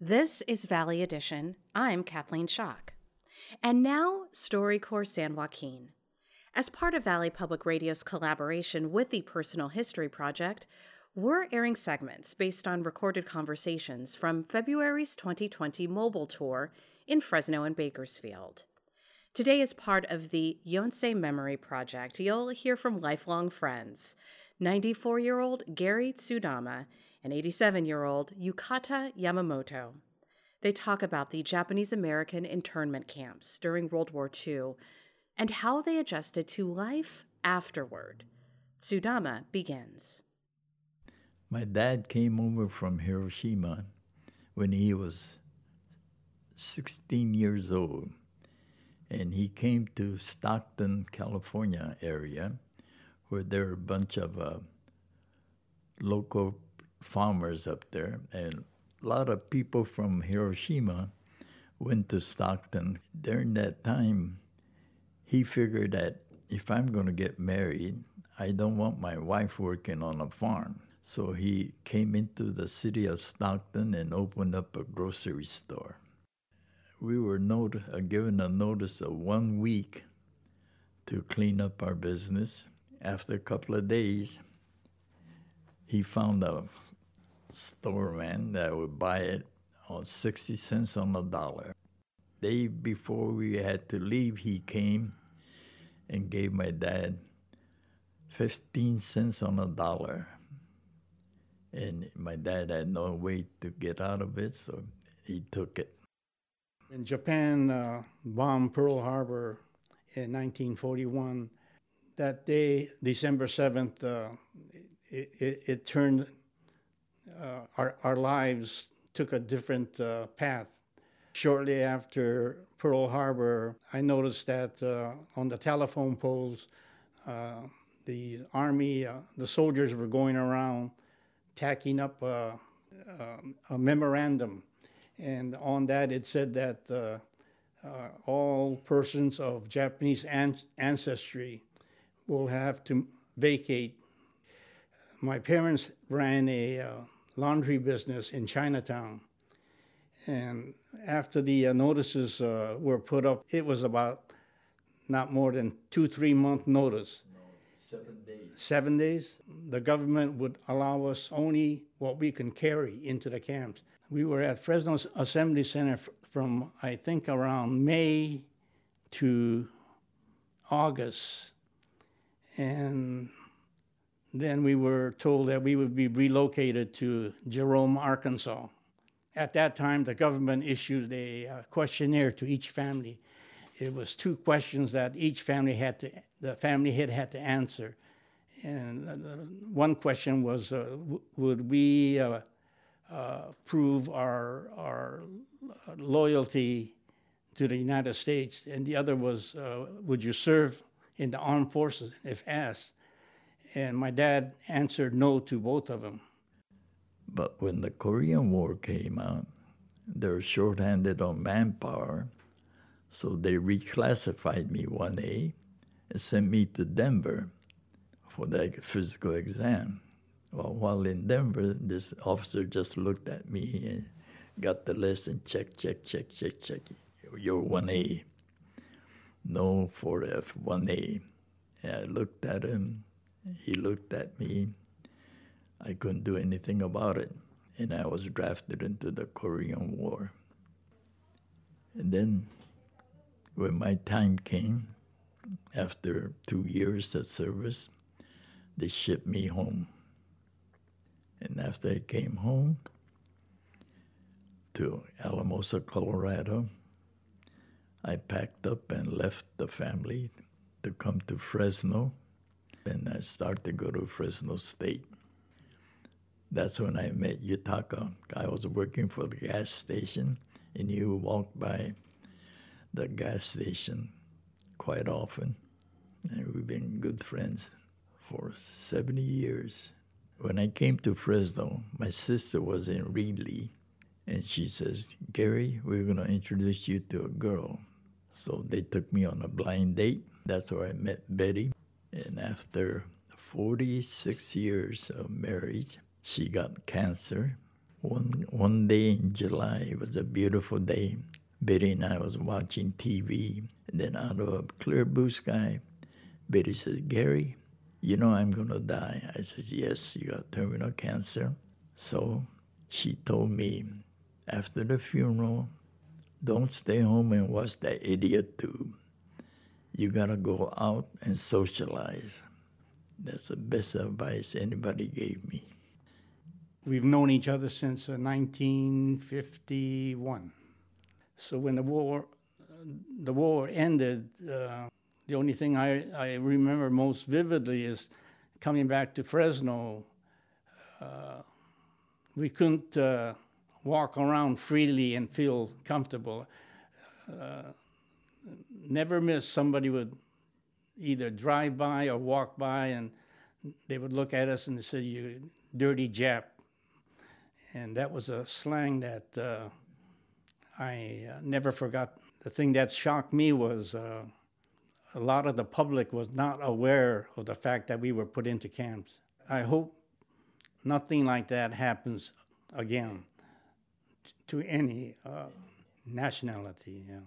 This is Valley Edition. I'm Kathleen Schock. And now, StoryCorps San Joaquin. As part of Valley Public Radio's collaboration with the Personal History Project, we're airing segments based on recorded conversations from February's 2020 mobile tour in Fresno and Bakersfield. Today, as part of the Yonsei Memory Project, you'll hear from lifelong friends 94 year old Gary Tsudama and 87 year old Yutaka Yamamoto. They talk about the Japanese American internment camps during World War II and how they adjusted to life afterward. Tsudama begins. My dad came over from Hiroshima when he was 16 years old, and he came to Stockton, California area, where there were a bunch of uh, local farmers up there, and a lot of people from Hiroshima went to Stockton. During that time, he figured that if I'm going to get married, I don't want my wife working on a farm. So he came into the city of Stockton and opened up a grocery store. We were not, uh, given a notice of one week to clean up our business. After a couple of days, he found a storeman that would buy it on 60 cents on the dollar. Day before we had to leave, he came and gave my dad 15 cents on a dollar. And my dad had no way to get out of it, so he took it. When Japan uh, bombed Pearl Harbor in 1941, that day, December 7th, uh, it, it, it, turned uh, our, our lives took a different uh, path. Shortly after Pearl Harbor, I noticed that uh, on the telephone poles, uh, the army, uh, the soldiers were going around tacking up a, a memorandum. And on that, it said that all persons of Japanese an- ancestry will have to vacate. My parents ran a laundry business in Chinatown. And after the uh, notices uh, were put up, it was about not more than two, three month notice. No, seven days. Seven days. The government would allow us only what we can carry into the camps. We were at Fresno Assembly Center f- from, I think, around May to August. And then we were told that we would be relocated to Jerome, Arkansas. At that time, the government issued a uh, questionnaire to each family. It was two questions that each family had to, the family head had to answer. And uh, one question was, uh, w- would we uh, uh, prove our, our loyalty to the United States? And the other was, uh, would you serve in the armed forces if asked? And my dad answered no to both of them. But when the Korean War came out, they were shorthanded on manpower, so they reclassified me 1A and sent me to Denver for the physical exam. Well, while in Denver, this officer just looked at me and got the list and check, check, check, check, check. You're 1A. No 4F, 1A. And I looked at him he looked at me. I couldn't do anything about it. And I was drafted into the Korean War. And then, when my time came, after two years of service, they shipped me home. And after I came home to Alamosa, Colorado, I packed up and left the family to come to Fresno and I started to go to Fresno State. That's when I met Yutaka. I was working for the gas station, and he would walk by the gas station quite often. And we've been good friends for 70 years. When I came to Fresno, my sister was in Reedley, and she says, Gary, we're going to introduce you to a girl. So they took me on a blind date. That's where I met Betty. And after 46 years of marriage, she got cancer. One, one day in July, it was a beautiful day. Betty and I was watching TV. And then out of a clear blue sky, Betty says, Gary, you know I'm going to die. I said, yes, you got terminal cancer. So she told me, after the funeral, don't stay home and watch that idiot tube. You got to go out and socialize. That's the best advice anybody gave me. We've known each other since uh, 1951. So when the war, the war ended, uh, the only thing I, I remember most vividly is coming back to Fresno. Uh, we couldn't uh, walk around freely and feel comfortable. Uh, never miss somebody would either drive by or walk by and they would look at us and say, "You dirty Jap," and that was a slang that uh, I uh, never forgot. The thing that shocked me was uh, a lot of the public was not aware of the fact that we were put into camps. I hope nothing like that happens again to any uh, nationality. Yeah.